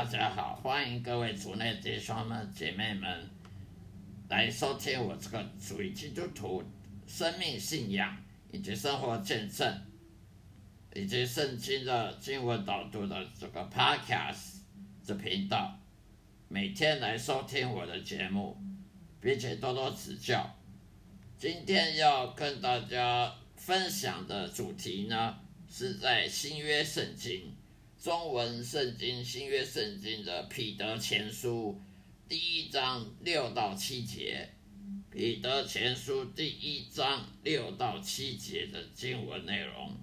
大家好，欢迎各位主内弟兄们、姐妹们来收听我这个属于基督徒生命信仰以及生活见证以及圣经的经文导读的这个 Podcast 的频道，每天来收听我的节目，并且多多指教。今天要跟大家分享的主题呢，是在新约圣经。中文圣经新约圣经的彼得前书第一章六到七节，彼得前书第一章六到七节的经文内容。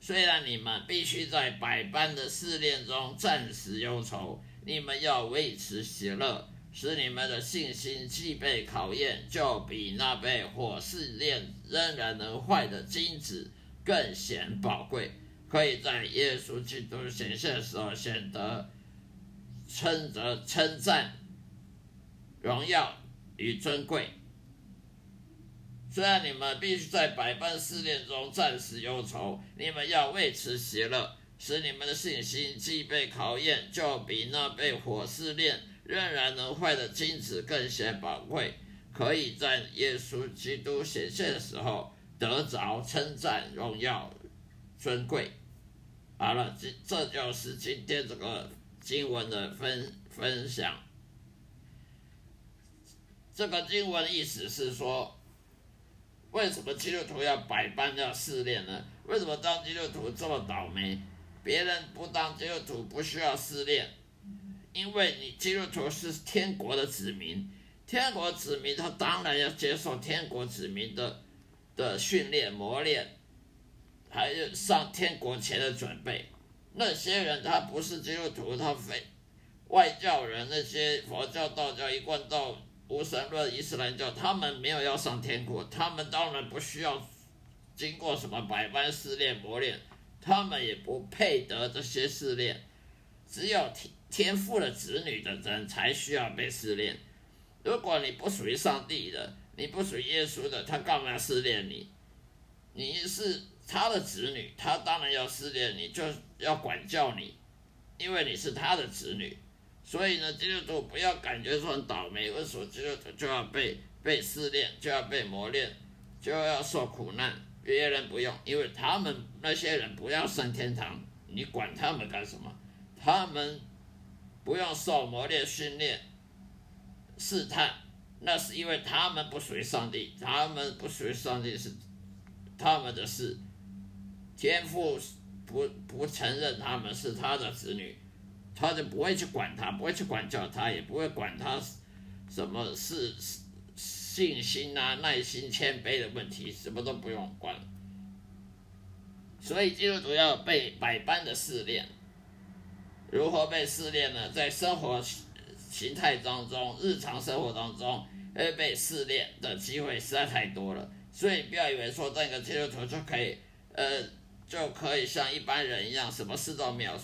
虽然你们必须在百般的试炼中暂时忧愁，你们要维持喜乐，使你们的信心既被考验，就比那被火试炼仍然能坏的金子更显宝贵。可以在耶稣基督显现的时候显得称责称赞、荣耀与尊贵。虽然你们必须在百般试炼中暂时忧愁，你们要为此喜乐，使你们的信心既被考验，就比那被火试炼仍然能坏的金子更显宝贵。可以在耶稣基督显现的时候得着称赞、荣耀。尊贵，好了，这这就是今天这个经文的分分享。这个经文意思是说，为什么基督徒要百般要试炼呢？为什么当基督徒这么倒霉？别人不当基督徒不需要试炼，因为你基督徒是天国的子民，天国子民他当然要接受天国子民的的训练磨练。还有上天国前的准备，那些人他不是基督徒，他非外教人，那些佛教、道教、一贯道、无神论、伊斯兰教，他们没有要上天国，他们当然不需要经过什么百般试炼磨练，他们也不配得这些试炼，只有天天赋的子女的人才需要被试炼。如果你不属于上帝的，你不属于耶稣的，他干嘛要试炼你？你是。他的子女，他当然要试炼你，就要管教你，因为你是他的子女。所以呢，基督徒不要感觉说很倒霉，为什么基督徒就要被被试炼，就要被磨练，就要受苦难？别人不用，因为他们那些人不要上天堂，你管他们干什么？他们不用受磨练、训练、试探，那是因为他们不属于上帝，他们不属于上帝是他们的事。天父不不承认他们是他的子女，他就不会去管他，不会去管教他，也不会管他什么是信心啊、耐心、谦卑的问题，什么都不用管。所以基督徒要被百般的试炼，如何被试炼呢？在生活形态当中，日常生活当中，会被试炼的机会实在太多了。所以不要以为说这个基督徒就可以，呃。就可以像一般人一样，什么事都没有，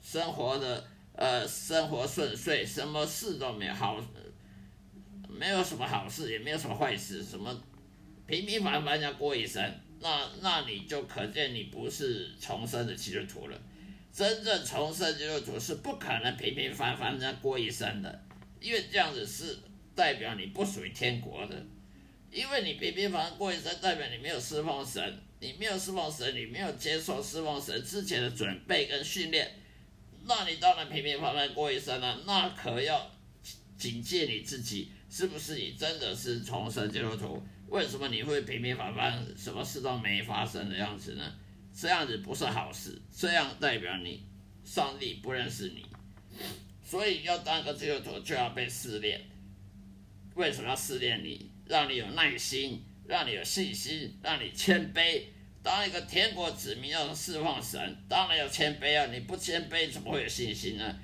生活的呃生活顺遂，什么事都没有好，没有什么好事，也没有什么坏事，什么平平凡凡这样过一生，那那你就可见你不是重生的基督徒了。真正重生基督徒是不可能平平凡凡这样过一生的，因为这样子是代表你不属于天国的，因为你平平凡凡过一生，代表你没有侍奉神。你没有侍奉神，你没有接受侍奉神之前的准备跟训练，那你当然平平凡凡过一生了。那可要警戒你自己，是不是你真的是重生基督徒？为什么你会平平凡凡，什么事都没发生的样子呢？这样子不是好事，这样代表你上帝不认识你。所以要当个基督徒就要被试炼。为什么要试炼你？让你有耐心。让你有信心，让你谦卑。当一个天国子民要释放神，当然要谦卑啊！你不谦卑，怎么会有信心呢？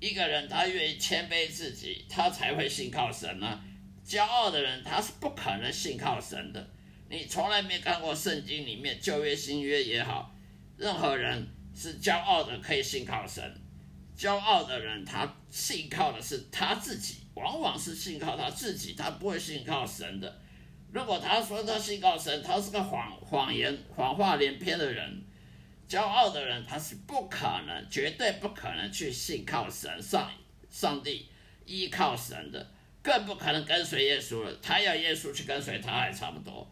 一个人他愿意谦卑自己，他才会信靠神呢、骄傲的人他是不可能信靠神的。你从来没看过圣经里面旧约新约也好，任何人是骄傲的可以信靠神。骄傲的人他信靠的是他自己，往往是信靠他自己，他不会信靠神的。如果他说他信靠神，他是个谎谎言、谎话连篇的人。骄傲的人他是不可能，绝对不可能去信靠神上上帝，依靠神的，更不可能跟随耶稣了。他要耶稣去跟随他还差不多。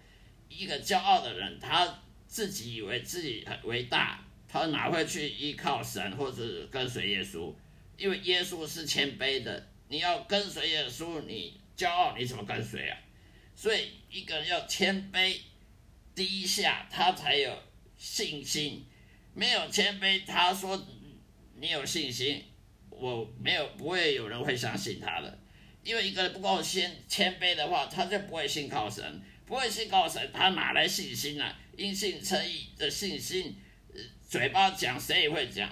一个骄傲的人，他自己以为自己很伟大，他哪会去依靠神或者跟随耶稣？因为耶稣是谦卑的，你要跟随耶稣，你骄傲你怎么跟随啊？所以一个人要谦卑低下，他才有信心。没有谦卑，他说你有信心，我没有，不会有人会相信他的。因为一个人不够谦谦卑的话，他就不会信靠神，不会信靠神，他哪来信心呢、啊？因信称义的信心，嘴巴讲谁也会讲。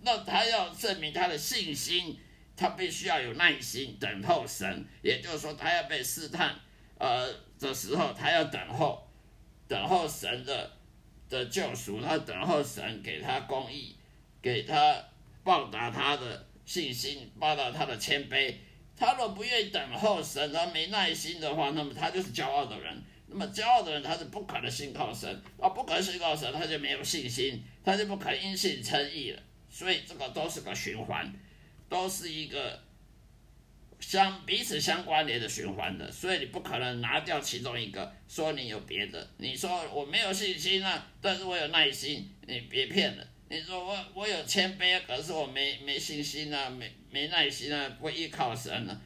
那他要证明他的信心，他必须要有耐心等候神，也就是说，他要被试探，呃的时候，他要等候，等候神的。的救赎，他等候神给他公义，给他报答他的信心，报答他的谦卑。他若不愿意等候神，他没耐心的话，那么他就是骄傲的人。那么骄傲的人，他是不可能信靠神，啊，不可能信靠神，他就没有信心，他就不可能因信称义了。所以这个都是个循环，都是一个。相彼此相关联的循环的，所以你不可能拿掉其中一个，说你有别的。你说我没有信心啊，但是我有耐心，你别骗了。你说我我有谦卑，可是我没没信心啊，没没耐心啊，不依靠神啊，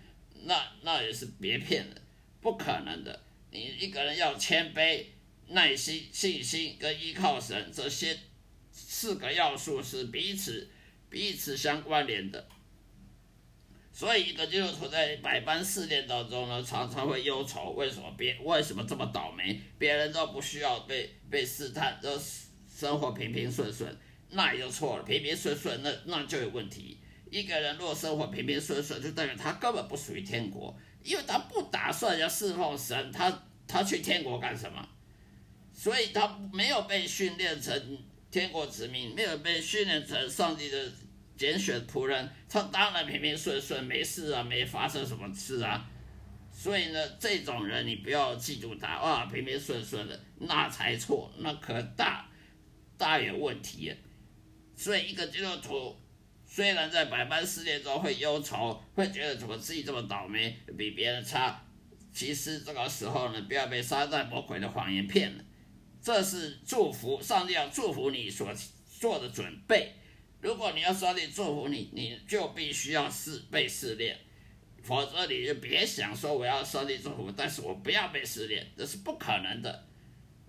那那也是别骗了，不可能的。你一个人要谦卑、耐心、信心跟依靠神这些四个要素是彼此彼此相关联的。所以，一个基督徒在百般试炼当中呢，常常会忧愁，为什么别为什么这么倒霉？别人都不需要被被试探，都生活平平顺顺，那也就错了。平平顺顺，那那就有问题。一个人若生活平平顺顺，就代表他根本不属于天国，因为他不打算要侍奉神，他他去天国干什么？所以他没有被训练成天国子民，没有被训练成上帝的。拣选仆人，他当然平平顺顺，没事啊，没发生什么事啊。所以呢，这种人你不要记住他，啊，平平顺顺的，那才错，那可大大有问题。所以一个基督徒虽然在百般试炼中会忧愁，会觉得怎么自己这么倒霉，比别人差，其实这个时候呢，不要被撒旦魔鬼的谎言骗了。这是祝福，上帝要祝福你所做的准备。如果你要上帝祝福你，你就必须要试被试炼，否则你就别想说我要上帝祝福，但是我不要被试炼，这是不可能的。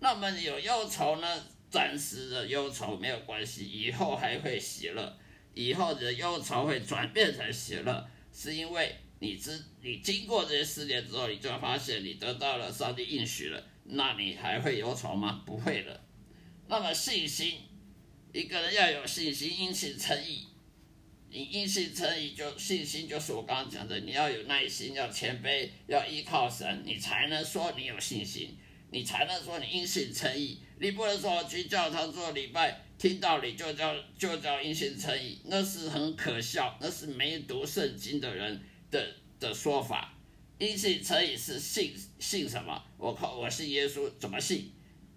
那么有忧愁呢？暂时的忧愁没有关系，以后还会喜乐，以后你的忧愁会转变成喜乐，是因为你知你经过这些试炼之后，你就会发现你得到了上帝应许了，那你还会忧愁吗？不会了。那么信心。一个人要有信心，因信诚意。你因信诚意，就信心就是我刚刚讲的，你要有耐心，要谦卑，要依靠神，你才能说你有信心，你才能说你因信诚意。你不能说我去教堂做礼拜，听道理就叫就叫因信称义，那是很可笑，那是没读圣经的人的的说法。因信称义是信信什么？我靠，我信耶稣，怎么信？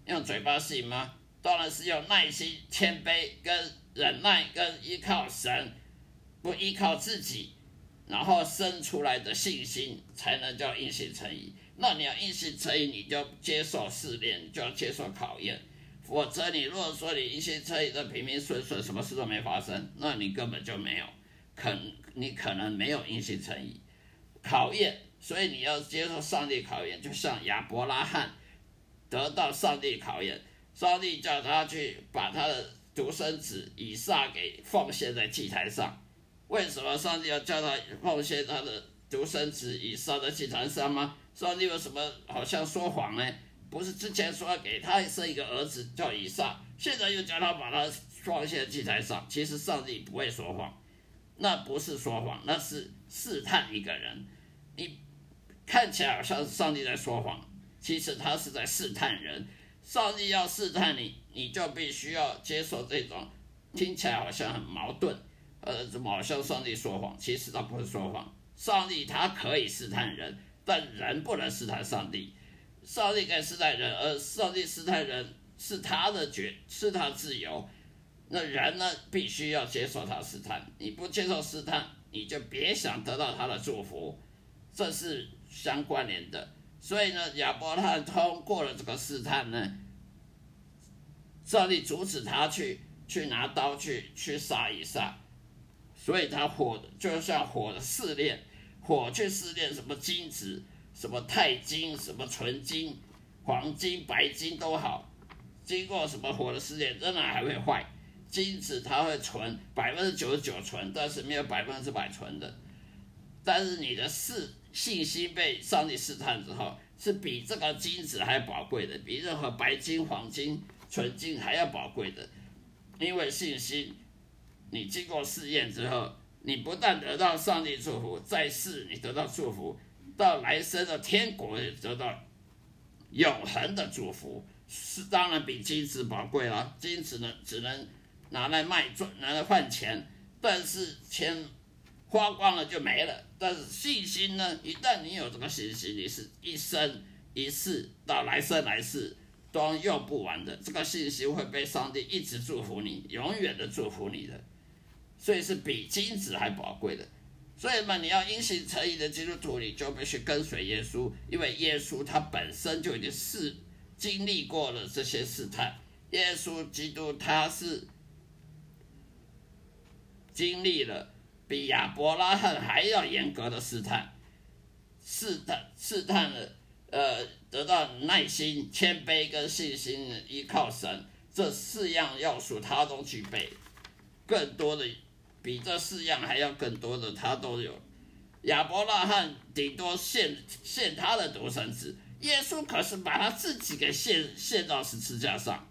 用嘴巴信吗？当然是用耐心、谦卑、跟忍耐、跟依靠神，不依靠自己，然后生出来的信心，才能叫因信称义。那你要因信称义，你就接受试炼，就要接受考验。否则，你如果说你因信称义的平平顺顺，什么事都没发生，那你根本就没有，可你可能没有因信称义。考验，所以你要接受上帝考验，就像亚伯拉罕得到上帝考验。上帝叫他去把他的独生子以撒给奉献在祭坛上，为什么上帝要叫他奉献他的独生子以撒在祭坛上吗？上帝有什么好像说谎呢？不是之前说要给他生一个儿子叫以撒，现在又叫他把他奉献在祭台上？其实上帝不会说谎，那不是说谎，那是试探一个人。你看起来好像上帝在说谎，其实他是在试探人。上帝要试探你，你就必须要接受这种听起来好像很矛盾，呃，怎么好像上帝说谎？其实他不是说谎。上帝他可以试探人，但人不能试探上帝。上帝可以试探人，而上帝试探人是他的决，是他自由。那人呢，必须要接受他试探，你不接受试探，你就别想得到他的祝福，这是相关联的。所以呢，亚伯拉罕通过了这个试探呢，上帝阻止他去去拿刀去去杀一杀，所以他火就像火的试炼，火去试炼什么金子，什么钛金，什么纯金、黄金、白金都好，经过什么火的试炼，仍然还会坏。金子它会纯，百分之九十九纯，但是没有百分之百纯的。但是你的信信心被上帝试探之后，是比这个金子还宝贵的，比任何白金、黄金、纯金还要宝贵的。因为信心，你经过试验之后，你不但得到上帝祝福，在世你得到祝福，到来生的天国也得到永恒的祝福，是当然比金子宝贵了。金子呢，只能。拿来卖赚，拿来换钱，但是钱花光了就没了。但是信心呢？一旦你有这个信心，你是一生一世到来生来世都用不完的。这个信心会被上帝一直祝福你，永远的祝福你的，所以是比金子还宝贵的。所以嘛，你要因信称义的基督徒，你就必须跟随耶稣，因为耶稣他本身就已经是经历过了这些试探。耶稣基督他是。经历了比亚伯拉罕还要严格的试探，试探试探了，呃，得到耐心、谦卑跟信心，依靠神这四样要素他都具备，更多的比这四样还要更多的他都有。亚伯拉罕顶多献献他的独生子，耶稣可是把他自己给献献到十字架上。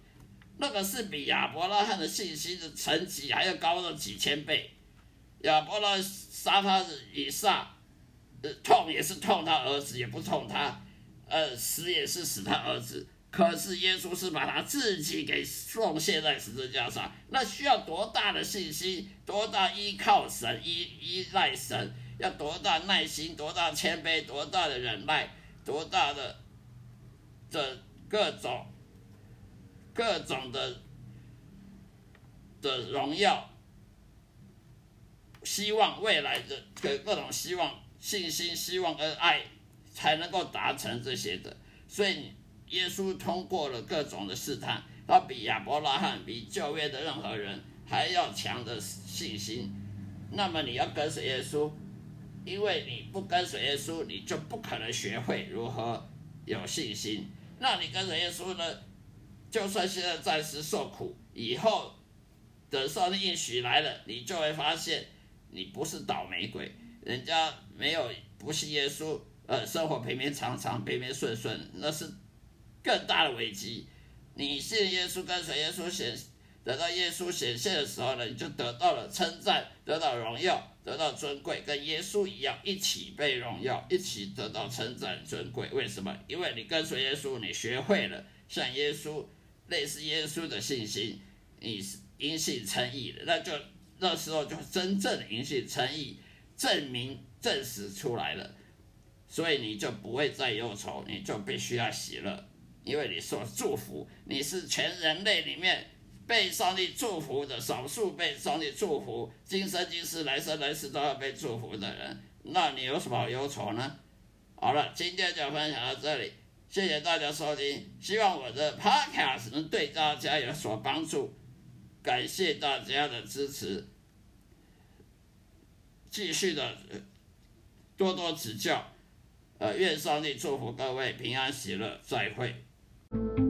那个是比亚伯拉罕的信心的层级还要高了几千倍。亚伯拉罕杀他以撒，呃，痛也是痛他儿子，也不痛他，呃，死也是死他儿子。可是耶稣是把他自己给奉献在十字架上，那需要多大的信心，多大依靠神，依依赖神，要多大耐心，多大谦卑，多大的忍耐，多大的这各种。各种的的荣耀，希望未来的各各种希望、信心、希望跟爱，才能够达成这些的。所以，耶稣通过了各种的试探，他比亚伯拉罕、比旧约的任何人还要强的信心。那么，你要跟随耶稣，因为你不跟随耶稣，你就不可能学会如何有信心。那你跟随耶稣呢？就算现在暂时受苦，以后等上帝应许来了，你就会发现你不是倒霉鬼。人家没有不信耶稣，呃，生活平平常常、平平顺顺，那是更大的危机。你信耶稣，跟随耶稣显，等到耶稣显现的时候呢，你就得到了称赞，得到荣耀，得到尊贵，跟耶稣一样，一起被荣耀，一起得到称赞尊贵。为什么？因为你跟随耶稣，你学会了像耶稣。类似耶稣的信心，你是因信称义的，那就那时候就真正的因信称义，证明证实出来了，所以你就不会再忧愁，你就必须要喜乐，因为你受祝福，你是全人类里面被上帝祝福的少数被上帝祝福，今生今世来生来世都要被祝福的人，那你有什么忧愁呢？好了，今天就分享到这里。谢谢大家收听，希望我的 Podcast 能对大家有所帮助，感谢大家的支持，继续的多多指教，呃，愿上帝祝福各位平安喜乐，再会。thank you